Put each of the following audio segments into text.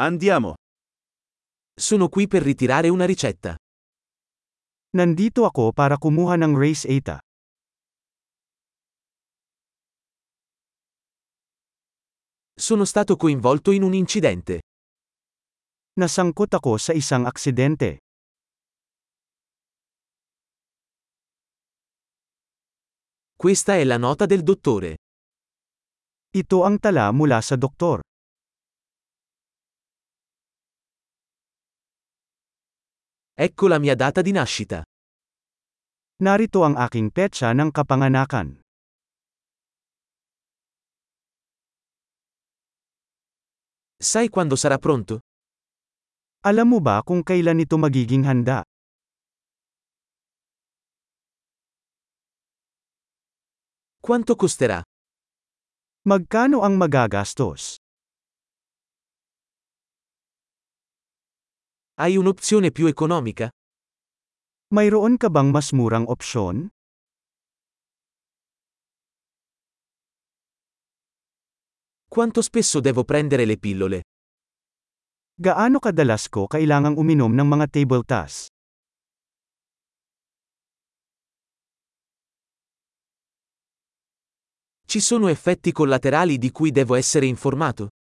Andiamo. Sono qui per ritirare una ricetta. Nandito ako para kumuha ng race ATA. Sono stato coinvolto in un incidente. Nasangkot ako sa isang aksidente. Questa è la nota del dottore. Ito ang tala mula sa doktor. Ecco la mia data di nascita. Narito ang aking petsa ng kapanganakan. Sai quando sarà pronto? Alam mo ba kung kailan ito magiging handa? Quanto costerà? Magkano ang magagastos? Hai un'opzione più economica? Mayroon ka bang mas murang opsyon? Quanto spesso devo prendere le pillole? Gaano kadalas ko kailangang uminom ng mga table tas? Ci sono effetti collaterali di cui devo essere informato?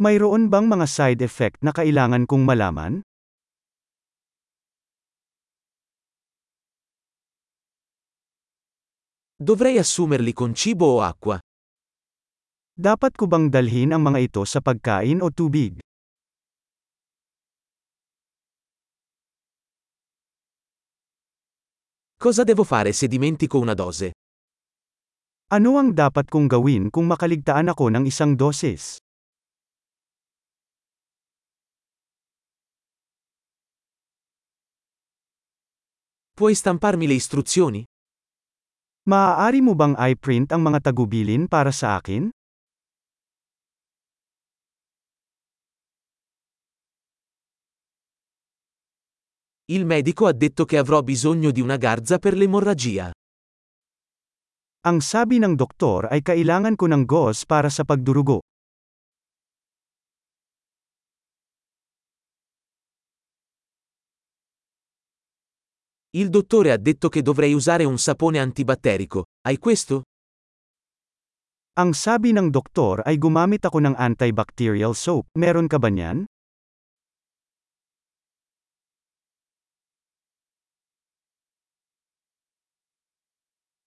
Mayroon bang mga side effect na kailangan kong malaman? Dovrei assumerli con cibo o acqua? Dapat ko bang dalhin ang mga ito sa pagkain o tubig? Cosa devo fare se dimentico una dose? Ano ang dapat kong gawin kung makaligtaan ako ng isang dosis? Puoi stamparmi le istruzioni? Maaari mo bang i-print ang mga tagubilin para sa akin? Il medico ha detto che avrò bisogno di una garza per l'emorragia. Ang sabi ng doktor ay kailangan ko ng gauze para sa pagdurugo. Il dottore ha detto che dovrei usare un sapone antibatterico. Hai questo? Ang sabi ng doktor ay gumamit ako ng antibacterial soap. Meron ka ba niyan?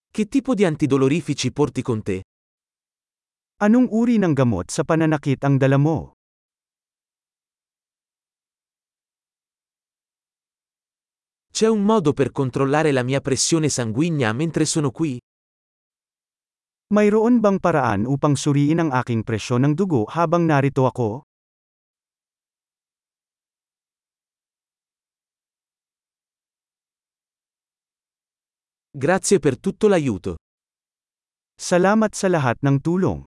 Che tipo di antidolorifici porti con te? Anong uri ng gamot sa pananakit ang dala mo? C'è un modo per controllare la mia pressione sanguigna mentre sono qui? Mayroon bang paraan upang suriin ang aking presyon ng dugo habang narito ako? Grazie per tutto l'aiuto. Salamat sa lahat ng tulong.